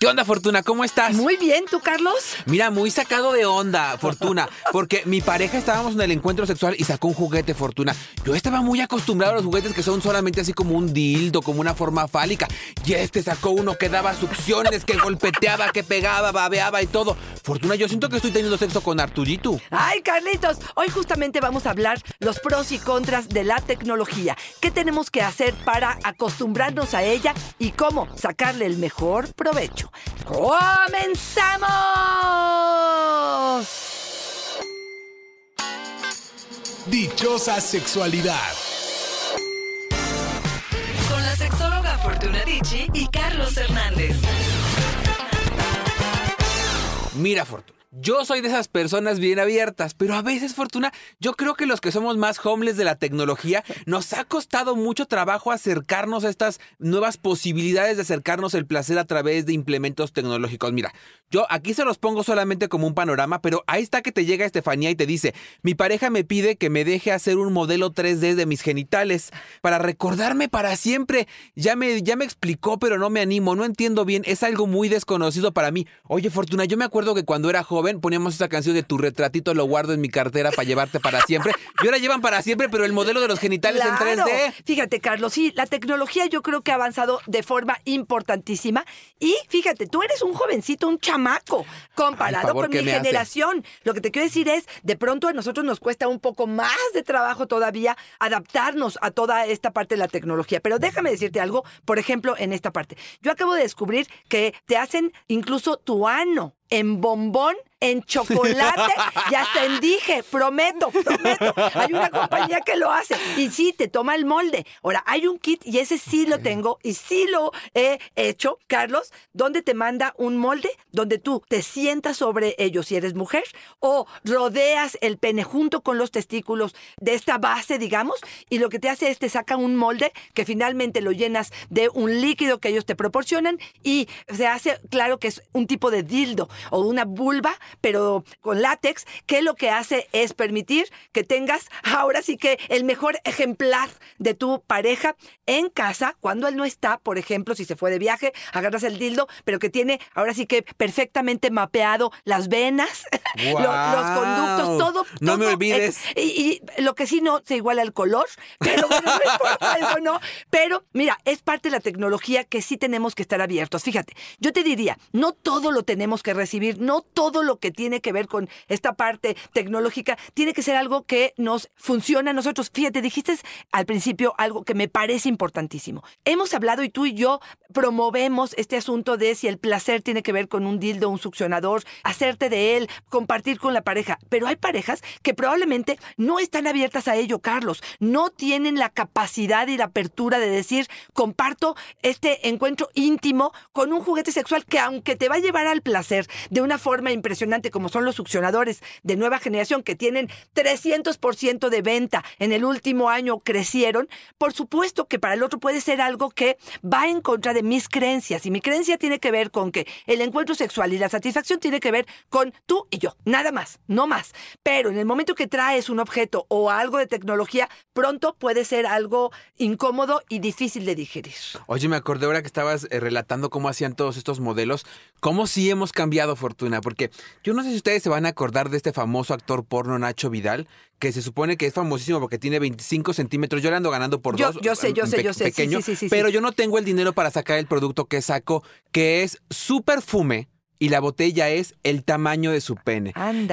¿Qué onda, Fortuna? ¿Cómo estás? Muy bien, ¿tú, Carlos? Mira, muy sacado de onda, Fortuna, porque mi pareja estábamos en el encuentro sexual y sacó un juguete, Fortuna. Yo estaba muy acostumbrado a los juguetes que son solamente así como un dildo, como una forma fálica. Y este sacó uno que daba succiones, que golpeteaba, que pegaba, babeaba y todo. Fortuna, yo siento que estoy teniendo sexo con Arturito. Ay, Carlitos, hoy justamente vamos a hablar los pros y contras de la tecnología. ¿Qué tenemos que hacer para acostumbrarnos a ella y cómo sacarle el mejor provecho? ¡Comenzamos! Dichosa sexualidad. Con la sexóloga Fortuna Dicci y Carlos Hernández. Mira, Fortuna. Yo soy de esas personas bien abiertas, pero a veces, Fortuna, yo creo que los que somos más homeless de la tecnología, nos ha costado mucho trabajo acercarnos a estas nuevas posibilidades de acercarnos el placer a través de implementos tecnológicos. Mira, yo aquí se los pongo solamente como un panorama, pero ahí está que te llega Estefanía y te dice, mi pareja me pide que me deje hacer un modelo 3D de mis genitales para recordarme para siempre. Ya me, ya me explicó, pero no me animo, no entiendo bien, es algo muy desconocido para mí. Oye, Fortuna, yo me acuerdo que cuando era joven, poníamos esa canción de tu retratito lo guardo en mi cartera para llevarte para siempre. Y ahora llevan para siempre, pero el modelo de los genitales en 3D. Fíjate, Carlos, sí, la tecnología yo creo que ha avanzado de forma importantísima. Y fíjate, tú eres un jovencito, un chamaco, comparado con mi generación. Lo que te quiero decir es, de pronto a nosotros nos cuesta un poco más de trabajo todavía adaptarnos a toda esta parte de la tecnología. Pero déjame decirte algo, por ejemplo, en esta parte. Yo acabo de descubrir que te hacen incluso tu ano en bombón en chocolate y hasta en dije, prometo, prometo. Hay una compañía que lo hace y sí, te toma el molde. Ahora, hay un kit y ese sí lo tengo y sí lo he hecho, Carlos, donde te manda un molde donde tú te sientas sobre ellos si eres mujer o rodeas el pene junto con los testículos de esta base, digamos, y lo que te hace es te saca un molde que finalmente lo llenas de un líquido que ellos te proporcionan y se hace claro que es un tipo de dildo o una vulva pero con látex, que lo que hace es permitir que tengas ahora sí que el mejor ejemplar de tu pareja en casa cuando él no está, por ejemplo, si se fue de viaje, agarras el dildo, pero que tiene ahora sí que perfectamente mapeado las venas, los, conductos, todo. No me olvides. y, lo que sí no se iguala el color, pero bueno, no importa eso, ¿no? Pero mira, es parte de la tecnología que sí tenemos que estar abiertos. Fíjate, yo te diría, no todo lo tenemos que recibir, no todo lo que tiene que ver con esta parte tecnológica, tiene que ser algo que nos funciona a nosotros. Fíjate, dijiste al principio algo que me parece importantísimo. Hemos hablado y tú y yo promovemos este asunto de si el placer tiene que ver con un dildo, un succionador, hacerte de él, compartir con la pareja. Pero hay parejas que probablemente no están abiertas a ello, Carlos. No tienen la capacidad y la apertura de decir, comparto este encuentro íntimo con un juguete sexual que aunque te va a llevar al placer de una forma impresionante, como son los succionadores de nueva generación que tienen 300% de venta en el último año, crecieron, por supuesto que para el otro puede ser algo que va en contra de mis creencias. Y mi creencia tiene que ver con que el encuentro sexual y la satisfacción tiene que ver con tú y yo, nada más, no más. Pero en el momento que traes un objeto o algo de tecnología, pronto puede ser algo incómodo y difícil de digerir. Oye, me acordé ahora que estabas eh, relatando cómo hacían todos estos modelos, cómo sí hemos cambiado, Fortuna, porque yo no sé si ustedes se van a acordar de este famoso actor porno Nacho Vidal, que se supone que es famosísimo porque tiene 25 centímetros. Yo le ando ganando por dos. Yo sé, yo sé, yo sé. Pequeño, sí, sí, pero yo no tengo el dinero para sacar el producto que saco, que es su perfume y la botella es el tamaño de su pene.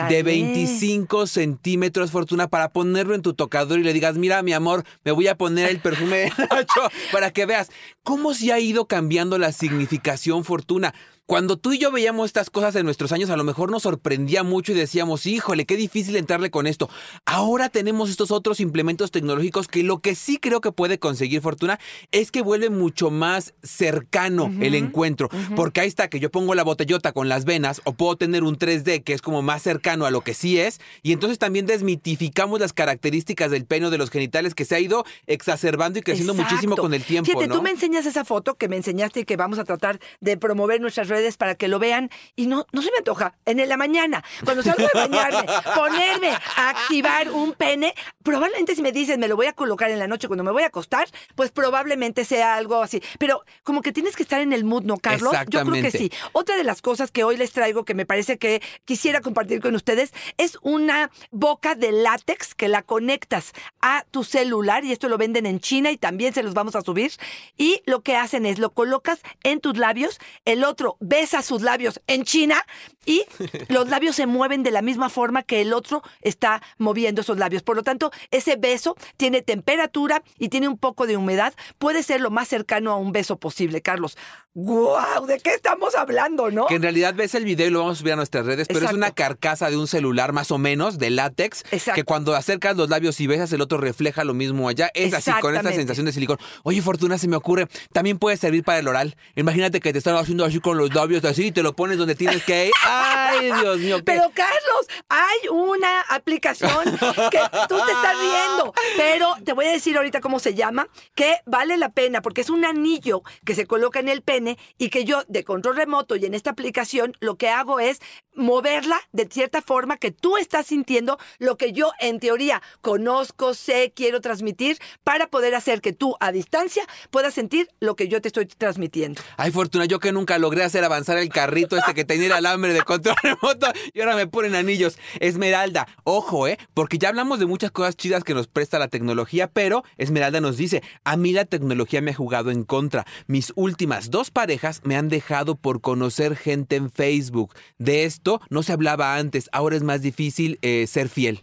De 25 centímetros, Fortuna, para ponerlo en tu tocador y le digas, mira, mi amor, me voy a poner el perfume de Nacho para que veas cómo se ha ido cambiando la significación, Fortuna. Cuando tú y yo veíamos estas cosas en nuestros años, a lo mejor nos sorprendía mucho y decíamos, híjole, qué difícil entrarle con esto. Ahora tenemos estos otros implementos tecnológicos que lo que sí creo que puede conseguir Fortuna es que vuelve mucho más cercano el encuentro. Porque ahí está, que yo pongo la botellota con las venas o puedo tener un 3D que es como más cercano a lo que sí es. Y entonces también desmitificamos las características del pene de los genitales que se ha ido exacerbando y creciendo muchísimo con el tiempo. Fíjate, tú me enseñas esa foto que me enseñaste y que vamos a tratar de promover nuestras redes redes para que lo vean y no, no se me antoja. En la mañana, cuando salgo de bañarme, ponerme a activar un pene, probablemente si me dicen me lo voy a colocar en la noche cuando me voy a acostar, pues probablemente sea algo así. Pero como que tienes que estar en el mood, ¿no, Carlos? Yo creo que sí. Otra de las cosas que hoy les traigo que me parece que quisiera compartir con ustedes es una boca de látex que la conectas a tu celular y esto lo venden en China y también se los vamos a subir. Y lo que hacen es lo colocas en tus labios, el otro besa sus labios en China y los labios se mueven de la misma forma que el otro está moviendo esos labios. Por lo tanto, ese beso tiene temperatura y tiene un poco de humedad. Puede ser lo más cercano a un beso posible, Carlos. ¡Guau! ¿De qué estamos hablando, no? Que en realidad ves el video y lo vamos a subir a nuestras redes, pero es una carcasa de un celular más o menos de látex que cuando acercas los labios y besas el otro refleja lo mismo allá. Es así, con esta sensación de silicón. Oye, Fortuna, se me ocurre, también puede servir para el oral. Imagínate que te están haciendo así con los labios así y te lo pones donde tienes que ir. ¡Ay, Dios mío! Pero, Carlos, hay una aplicación que tú te estás viendo. Pero te voy a decir ahorita cómo se llama, que vale la pena porque es un anillo que se coloca en el pene y que yo de control remoto y en esta aplicación lo que hago es moverla de cierta forma que tú estás sintiendo lo que yo en teoría conozco, sé, quiero transmitir para poder hacer que tú a distancia puedas sentir lo que yo te estoy transmitiendo. Ay, Fortuna, yo que nunca logré hacer avanzar el carrito este que tenía el alambre de control remoto y ahora me ponen anillos. Esmeralda, ojo, ¿eh? Porque ya hablamos de muchas cosas chidas que nos presta la tecnología, pero Esmeralda nos dice, a mí la tecnología me ha jugado en contra. Mis últimas dos parejas me han dejado por conocer gente en Facebook. De esto no se hablaba antes, ahora es más difícil eh, ser fiel.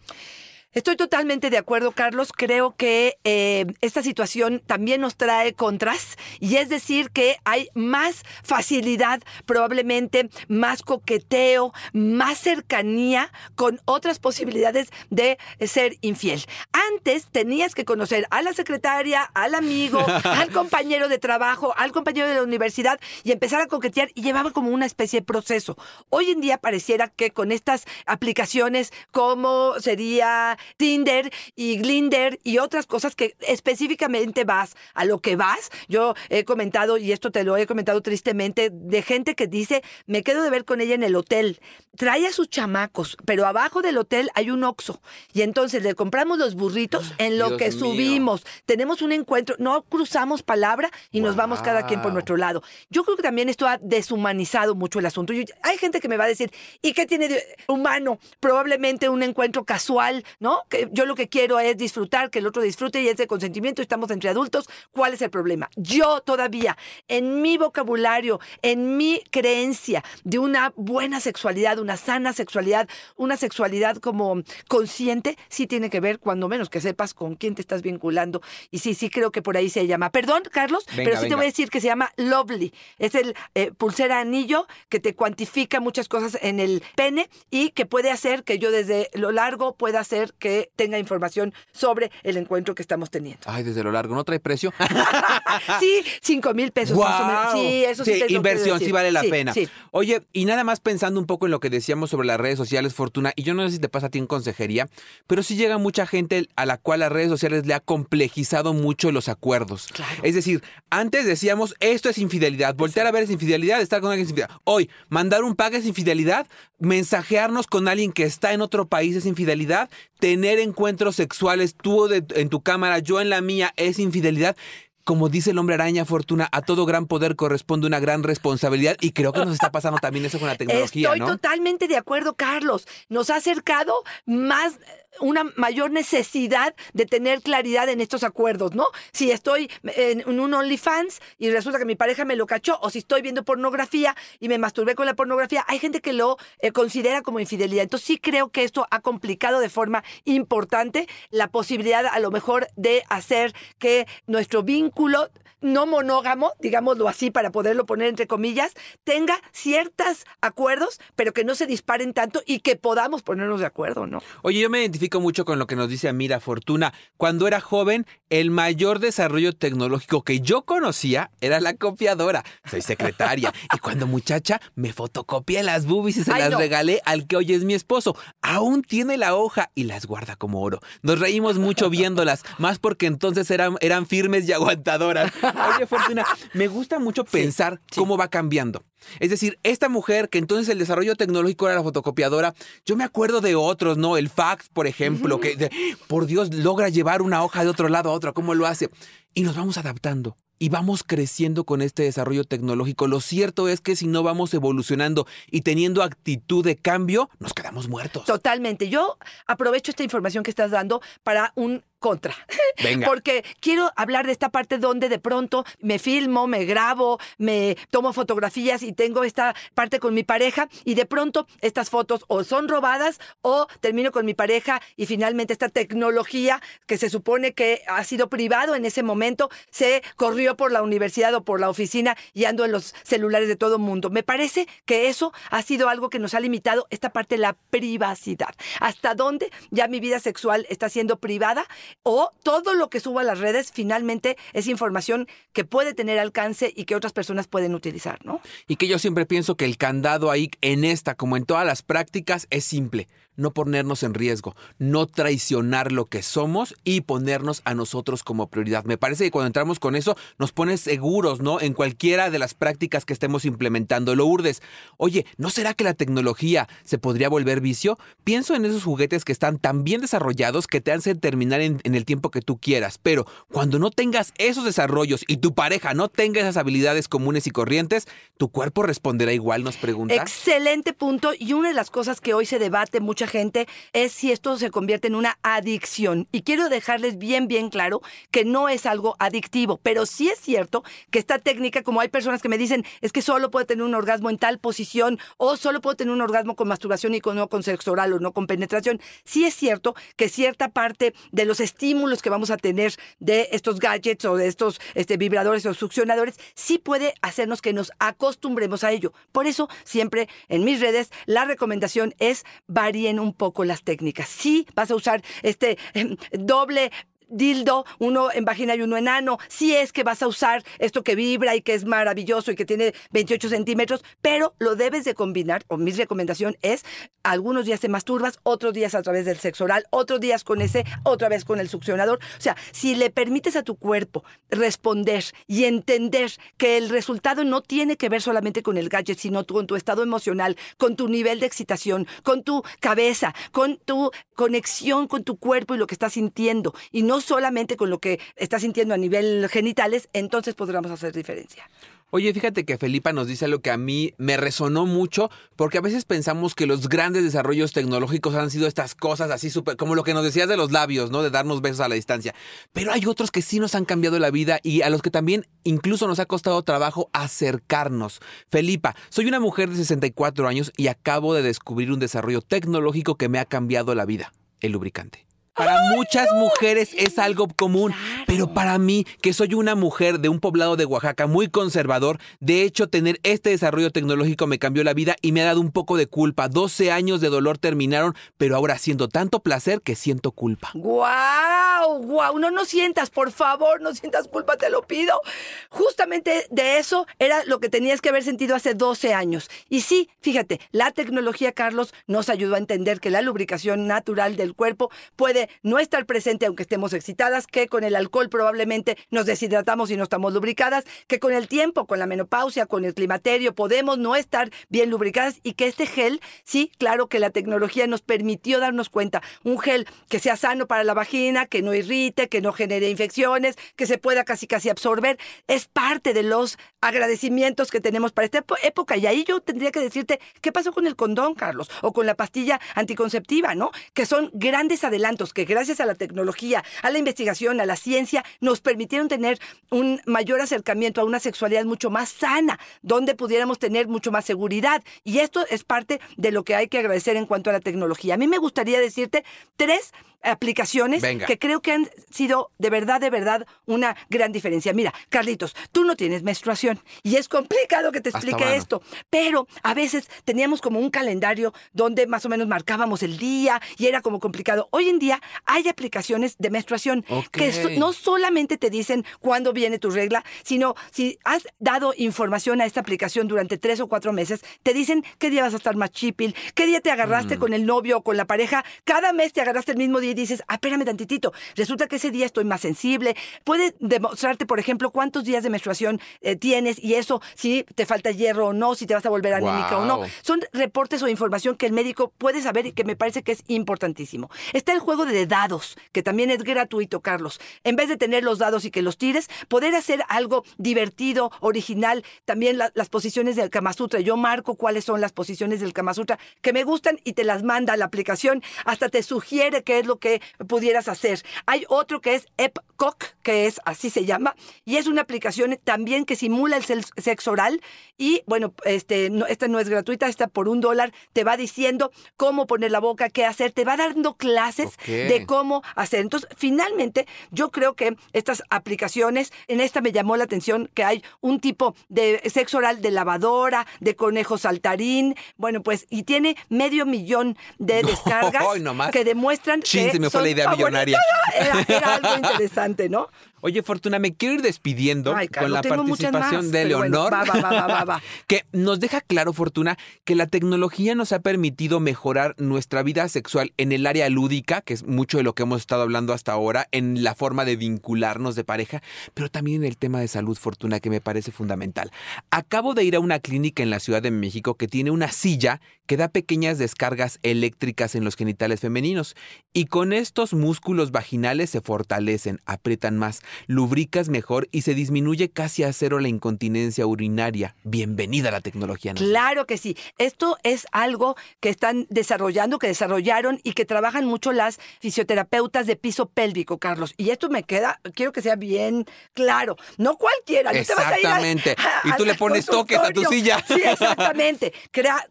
Estoy totalmente de acuerdo, Carlos. Creo que eh, esta situación también nos trae contras y es decir que hay más facilidad, probablemente más coqueteo, más cercanía con otras posibilidades de ser infiel. Antes tenías que conocer a la secretaria, al amigo, al compañero de trabajo, al compañero de la universidad y empezar a coquetear y llevaba como una especie de proceso. Hoy en día pareciera que con estas aplicaciones como sería Tinder y Glinder y otras cosas que específicamente vas a lo que vas. Yo he comentado, y esto te lo he comentado tristemente, de gente que dice, me quedo de ver con ella en el hotel. Trae a sus chamacos, pero abajo del hotel hay un oxo. Y entonces le compramos los burritos en lo que subimos. Tenemos un encuentro, no cruzamos palabra y nos vamos cada quien por nuestro lado. Yo creo que también esto ha deshumanizado mucho el asunto. hay gente que me va a decir, ¿y qué tiene de humano? Probablemente un encuentro casual, ¿no? Que yo lo que quiero es disfrutar, que el otro disfrute y es de consentimiento, estamos entre adultos. ¿Cuál es el problema? Yo todavía, en mi vocabulario, en mi creencia de una buena sexualidad, una sana sexualidad, una sexualidad como consciente, sí tiene que ver, cuando menos que sepas con quién te estás vinculando. Y sí, sí creo que por ahí se llama. Perdón, Carlos, pero sí te voy a decir que se llama Lovely. Es el eh, pulsera anillo que te cuantifica muchas cosas en el pene y que puede hacer que yo desde lo largo pueda hacer que tenga información sobre el encuentro que estamos teniendo. Ay, desde lo largo, ¿no trae precio? sí, cinco mil pesos más o menos. Sí, eso sí. sí inversión, sí vale la pena. Oye, y nada más pensando un poco en lo que decíamos sobre las redes sociales, Fortuna, y yo no sé si te pasa a ti en consejería, pero sí llega mucha gente a la cual las redes sociales le ha complejizado mucho los acuerdos. Es decir, antes decíamos, esto es infidelidad, voltear a ver es infidelidad, estar con alguien es infidelidad. Hoy, mandar un pago es infidelidad, mensajearnos con alguien que está en otro país es infidelidad, tener encuentros sexuales, tú en tu cámara, yo en la mía, es infidelidad como dice el hombre araña, Fortuna, a todo gran poder corresponde una gran responsabilidad y creo que nos está pasando también eso con la tecnología, Estoy totalmente de acuerdo, Carlos. Nos ha acercado más una mayor necesidad de tener claridad en estos acuerdos, ¿no? Si estoy en un OnlyFans y resulta que mi pareja me lo cachó, o si estoy viendo pornografía y me masturbé con la pornografía, hay gente que lo eh, considera como infidelidad. Entonces sí creo que esto ha complicado de forma importante la posibilidad a lo mejor de hacer que nuestro vínculo no monógamo, digámoslo así para poderlo poner entre comillas, tenga ciertos acuerdos, pero que no se disparen tanto y que podamos ponernos de acuerdo, ¿no? Oye, yo me identifico mucho con lo que nos dice Amira Fortuna. Cuando era joven, el mayor desarrollo tecnológico que yo conocía era la copiadora. Soy secretaria. y cuando muchacha, me fotocopié las boobies y se las regalé al que hoy es mi esposo. Aún tiene la hoja y las guarda como oro. Nos reímos mucho viéndolas, más porque entonces eran, eran firmes y aguantadas computadoras. Oye, Fortuna, me gusta mucho pensar cómo va cambiando. Es decir, esta mujer que entonces el desarrollo tecnológico era la fotocopiadora, yo me acuerdo de otros, ¿no? El fax, por ejemplo, que por Dios logra llevar una hoja de otro lado a otro, ¿cómo lo hace? Y nos vamos adaptando y vamos creciendo con este desarrollo tecnológico. Lo cierto es que si no vamos evolucionando y teniendo actitud de cambio, nos quedamos muertos. Totalmente. Yo aprovecho esta información que estás dando para un contra. Venga. Porque quiero hablar de esta parte donde de pronto me filmo, me grabo, me tomo fotografías y tengo esta parte con mi pareja y de pronto estas fotos o son robadas o termino con mi pareja y finalmente esta tecnología que se supone que ha sido privado en ese momento se corrió por la universidad o por la oficina y ando en los celulares de todo mundo. Me parece que eso ha sido algo que nos ha limitado esta parte de la privacidad. ¿Hasta dónde ya mi vida sexual está siendo privada? o todo lo que subo a las redes finalmente es información que puede tener alcance y que otras personas pueden utilizar, ¿no? Y que yo siempre pienso que el candado ahí en esta, como en todas las prácticas, es simple no ponernos en riesgo, no traicionar lo que somos y ponernos a nosotros como prioridad. Me parece que cuando entramos con eso nos pone seguros, ¿no? En cualquiera de las prácticas que estemos implementando. Lo urdes, oye, ¿no será que la tecnología se podría volver vicio? Pienso en esos juguetes que están tan bien desarrollados que te hacen terminar en, en el tiempo que tú quieras, pero cuando no tengas esos desarrollos y tu pareja no tenga esas habilidades comunes y corrientes, tu cuerpo responderá igual, nos pregunta. Excelente punto y una de las cosas que hoy se debate mucho gente es si esto se convierte en una adicción. Y quiero dejarles bien, bien claro que no es algo adictivo, pero sí es cierto que esta técnica, como hay personas que me dicen, es que solo puedo tener un orgasmo en tal posición o solo puedo tener un orgasmo con masturbación y con, no con sexo oral o no con penetración, sí es cierto que cierta parte de los estímulos que vamos a tener de estos gadgets o de estos este, vibradores o succionadores, sí puede hacernos que nos acostumbremos a ello. Por eso, siempre en mis redes, la recomendación es variar un poco las técnicas. Sí, vas a usar este em, doble dildo, uno en vagina y uno enano, si es que vas a usar esto que vibra y que es maravilloso y que tiene 28 centímetros, pero lo debes de combinar, o mi recomendación es, algunos días te masturbas, otros días a través del sexo oral, otros días con ese, otra vez con el succionador. O sea, si le permites a tu cuerpo responder y entender que el resultado no tiene que ver solamente con el gadget, sino con tu estado emocional, con tu nivel de excitación, con tu cabeza, con tu conexión con tu cuerpo y lo que estás sintiendo, y no solamente con lo que estás sintiendo a nivel genitales, entonces podremos hacer diferencia. Oye, fíjate que Felipa nos dice algo que a mí me resonó mucho, porque a veces pensamos que los grandes desarrollos tecnológicos han sido estas cosas así súper, como lo que nos decías de los labios, ¿no? De darnos besos a la distancia. Pero hay otros que sí nos han cambiado la vida y a los que también incluso nos ha costado trabajo acercarnos. Felipa, soy una mujer de 64 años y acabo de descubrir un desarrollo tecnológico que me ha cambiado la vida, el lubricante. Para muchas mujeres es algo común, pero para mí, que soy una mujer de un poblado de Oaxaca muy conservador, de hecho tener este desarrollo tecnológico me cambió la vida y me ha dado un poco de culpa. 12 años de dolor terminaron, pero ahora siento tanto placer que siento culpa. ¡Guau! ¡Guau! No, no sientas, por favor, no sientas culpa, te lo pido. Justamente de eso era lo que tenías que haber sentido hace 12 años. Y sí, fíjate, la tecnología, Carlos, nos ayudó a entender que la lubricación natural del cuerpo puede no estar presente aunque estemos excitadas, que con el alcohol probablemente nos deshidratamos y no estamos lubricadas, que con el tiempo, con la menopausia, con el climaterio, podemos no estar bien lubricadas y que este gel, sí, claro que la tecnología nos permitió darnos cuenta, un gel que sea sano para la vagina, que no irrite, que no genere infecciones, que se pueda casi casi absorber, es parte de los agradecimientos que tenemos para esta época. Y ahí yo tendría que decirte, ¿qué pasó con el condón, Carlos? O con la pastilla anticonceptiva, ¿no? Que son grandes adelantos que gracias a la tecnología, a la investigación, a la ciencia, nos permitieron tener un mayor acercamiento a una sexualidad mucho más sana, donde pudiéramos tener mucho más seguridad. Y esto es parte de lo que hay que agradecer en cuanto a la tecnología. A mí me gustaría decirte tres aplicaciones que creo que han sido de verdad, de verdad una gran diferencia. Mira, Carlitos, tú no tienes menstruación y es complicado que te explique esto, pero a veces teníamos como un calendario donde más o menos marcábamos el día y era como complicado. Hoy en día hay aplicaciones de menstruación que no solamente te dicen cuándo viene tu regla, sino si has dado información a esta aplicación durante tres o cuatro meses, te dicen qué día vas a estar más chipil, qué día te agarraste mm. con el novio o con la pareja. Cada mes te agarraste el mismo día y dices, ah, espérame tantitito, resulta que ese día estoy más sensible. Puede demostrarte, por ejemplo, cuántos días de menstruación eh, tienes y eso, si te falta hierro o no, si te vas a volver anémica o no. Son reportes o información que el médico puede saber y que me parece que es importantísimo. Está el juego de dados, que también es gratuito, Carlos. En vez de tener los dados y que los tires, poder hacer algo divertido, original. También las posiciones del Kama Sutra. Yo marco cuáles son las posiciones del Kama Sutra que me gustan y te las manda la aplicación. Hasta te sugiere qué es lo que pudieras hacer. Hay otro que es EPCOC, que es así se llama, y es una aplicación también que simula el sexo oral. Y bueno, este, no, esta no es gratuita, esta por un dólar te va diciendo cómo poner la boca, qué hacer, te va dando clases de cómo hacer. Entonces, finalmente, yo creo que estas aplicaciones, en esta me llamó la atención que hay un tipo de sexo oral de lavadora, de conejo saltarín, bueno, pues, y tiene medio millón de descargas que demuestran que se me fue la idea millonaria. era algo interesante, ¿no? Oye, Fortuna, me quiero ir despidiendo con la participación de Leonor, que nos deja claro, Fortuna, que la tecnología nos ha permitido mejorar nuestra vida sexual en el área lúdica, que es mucho de lo que hemos estado hablando hasta ahora, en la forma de vincularnos de pareja, pero también en el tema de salud, Fortuna, que me parece fundamental. Acabo de ir a una clínica en la Ciudad de México que tiene una silla que da pequeñas descargas eléctricas en los genitales femeninos y con estos músculos vaginales se fortalecen, aprietan más lubricas mejor y se disminuye casi a cero la incontinencia urinaria. Bienvenida a la tecnología. Claro que sí. Esto es algo que están desarrollando, que desarrollaron y que trabajan mucho las fisioterapeutas de piso pélvico, Carlos. Y esto me queda, quiero que sea bien claro. No cualquiera. Exactamente. y tú le pones toques a tu silla. Sí, exactamente.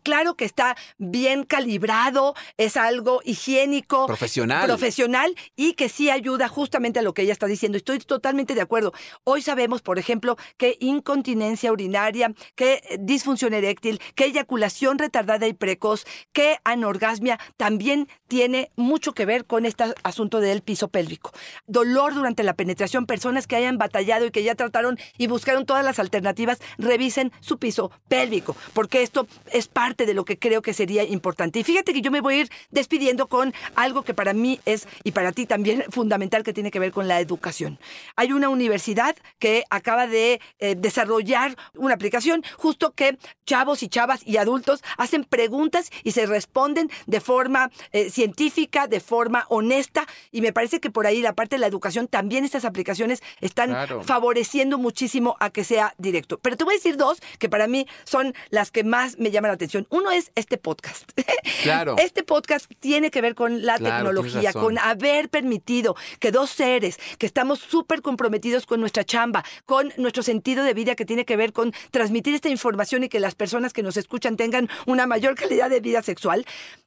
claro que está bien calibrado, es algo higiénico. Profesional. Profesional y que sí ayuda justamente a lo que ella está diciendo. Estoy totalmente de acuerdo. Hoy sabemos, por ejemplo, que incontinencia urinaria, que disfunción eréctil, que eyaculación retardada y precoz, que anorgasmia también tiene mucho que ver con este asunto del piso pélvico. Dolor durante la penetración, personas que hayan batallado y que ya trataron y buscaron todas las alternativas, revisen su piso pélvico, porque esto es parte de lo que creo que sería importante. Y fíjate que yo me voy a ir despidiendo con algo que para mí es y para ti también fundamental que tiene que ver con la educación. Hay una universidad que acaba de eh, desarrollar una aplicación justo que chavos y chavas y adultos hacen preguntas y se responden de forma eh, científica, de forma honesta y me parece que por ahí la parte de la educación también estas aplicaciones están favoreciendo muchísimo a que sea directo. Pero te voy a decir dos que para mí son las que más me llaman la atención. Uno es este podcast. Claro. Este podcast tiene que ver con la tecnología, con haber permitido que dos seres que estamos súper comprometidos con nuestra chamba, con nuestro sentido de vida que tiene que ver con transmitir esta información y que las personas que nos escuchan tengan una mayor calidad de vida sexual,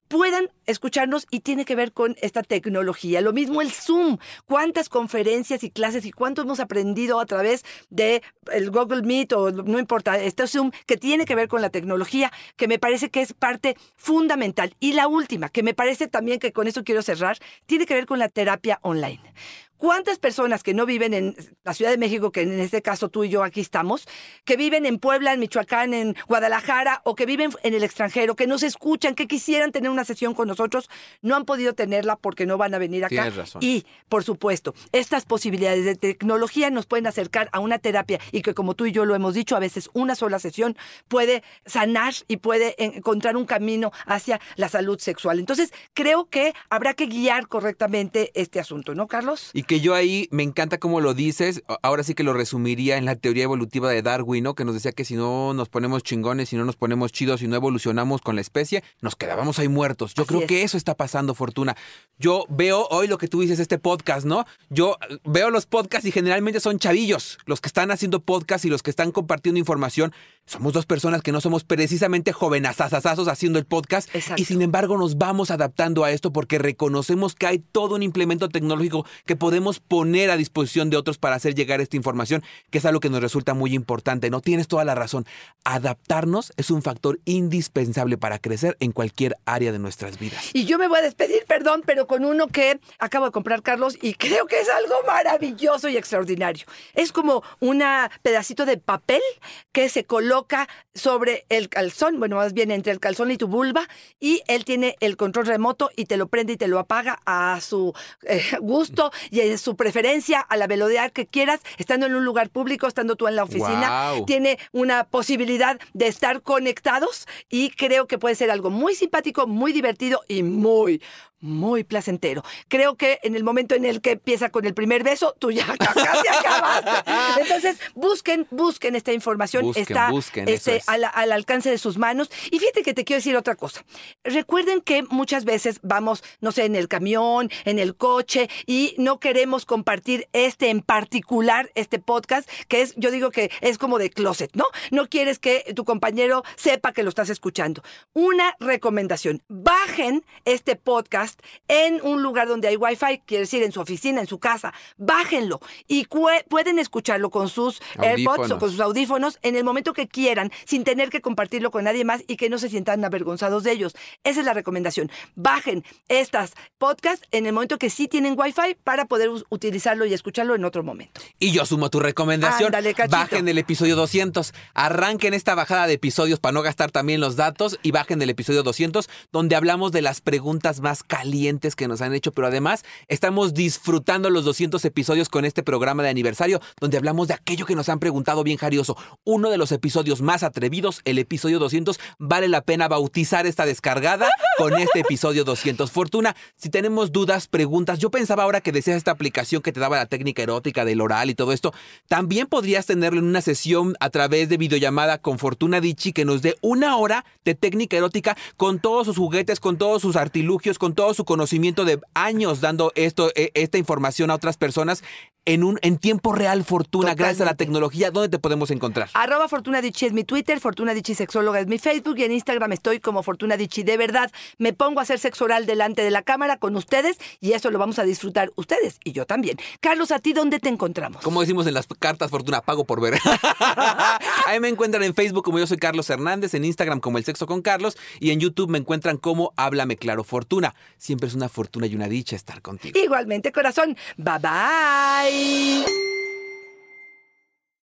puedan escucharnos y tiene que ver con esta tecnología. Lo mismo el Zoom, cuántas conferencias y clases y cuánto hemos aprendido a través de el Google Meet o no importa, este Zoom que tiene que ver con la tecnología, que me parece que es parte fundamental. Y la última, que me parece también que con eso quiero cerrar, tiene que ver con la terapia online. ¿Cuántas personas que no viven en la Ciudad de México, que en este caso tú y yo aquí estamos, que viven en Puebla, en Michoacán, en Guadalajara o que viven en el extranjero, que nos escuchan, que quisieran tener una sesión con nosotros, no han podido tenerla porque no van a venir acá? razón. Y, por supuesto, estas posibilidades de tecnología nos pueden acercar a una terapia y que, como tú y yo lo hemos dicho, a veces una sola sesión puede sanar y puede encontrar un camino hacia la salud sexual. Entonces, creo que habrá que guiar correctamente este asunto, ¿no, Carlos? Que yo ahí me encanta cómo lo dices. Ahora sí que lo resumiría en la teoría evolutiva de Darwin, ¿no? Que nos decía que si no nos ponemos chingones, si no nos ponemos chidos, si no evolucionamos con la especie, nos quedábamos ahí muertos. Yo creo que eso está pasando, Fortuna. Yo veo hoy lo que tú dices, este podcast, ¿no? Yo veo los podcasts y generalmente son chavillos los que están haciendo podcast y los que están compartiendo información. Somos dos personas que no somos precisamente jovenazazazazos haciendo el podcast y sin embargo nos vamos adaptando a esto porque reconocemos que hay todo un implemento tecnológico que podemos podemos poner a disposición de otros para hacer llegar esta información, que es algo que nos resulta muy importante. No tienes toda la razón. Adaptarnos es un factor indispensable para crecer en cualquier área de nuestras vidas. Y yo me voy a despedir, perdón, pero con uno que acabo de comprar, Carlos, y creo que es algo maravilloso y extraordinario. Es como un pedacito de papel que se coloca sobre el calzón, bueno, más bien entre el calzón y tu vulva, y él tiene el control remoto y te lo prende y te lo apaga a su eh, gusto su preferencia, a la velocidad que quieras, estando en un lugar público, estando tú en la oficina. Tiene una posibilidad de estar conectados y creo que puede ser algo muy simpático, muy divertido y muy, muy placentero. Creo que en el momento en el que empieza con el primer beso, tú ya casi acabaste. Entonces, busquen, busquen esta información. Está este, al, al, alcance de sus manos. Y fíjate que te quiero decir otra cosa. Recuerden que muchas veces vamos, no sé, en el camión, en el coche, y no queremos compartir este en particular, este podcast, que es, yo digo que es como de closet, ¿no? No quieres que tu compañero sepa que lo estás escuchando. Una recomendación, bajen este podcast en un lugar donde hay wifi, quiere decir en su oficina, en su casa, bájenlo y pueden escucharlo con sus AirPods o con sus audífonos en el momento que quieran, sin tener que compartirlo con nadie más y que no se sientan avergonzados de ellos. Esa es la recomendación. Bajen estas podcasts en el momento que sí tienen wifi para poder utilizarlo y escucharlo en otro momento. Y yo sumo tu recomendación. bajen el episodio 200. Arranquen esta bajada de episodios para no gastar también los datos y bajen el episodio 200 donde hablamos de las preguntas más calientes que nos han hecho, pero además estamos disfrutando los 200 episodios con este programa de aniversario donde hablamos de aquello que nos han preguntado bien jarioso. Uno de los episodios más atrevidos, el episodio 200, vale la pena bautizar esta descargada con este episodio 200. Fortuna, si tenemos dudas, preguntas, yo pensaba ahora que decías esta aplicación que te daba la técnica erótica del oral y todo esto, también podrías tenerlo en una sesión a través de videollamada con Fortuna Dichi que nos dé una hora de técnica erótica con todos sus juguetes, con todos sus artilugios, con todo su conocimiento de años dando esto, e, esta información a otras personas en un en tiempo real, Fortuna, gracias a la tecnología. ¿Dónde te podemos encontrar? Arroba Fortuna Dichi es mi Twitter, Fortuna Dichi Sexóloga es mi Facebook y en Instagram estoy como Fortuna Dichi. De verdad, me pongo a hacer sexo oral delante de la cámara con ustedes y eso lo vamos a disfrutar ustedes y yo también. Carlos, ¿a ti dónde te encontramos? Como decimos en las cartas, Fortuna, pago por ver. Ahí me encuentran en Facebook como yo soy Carlos Hernández, en Instagram como El Sexo con Carlos y en YouTube me encuentran como Háblame Claro Fortuna. Siempre es una fortuna y una dicha estar contigo. Igualmente, corazón. Bye bye. イ。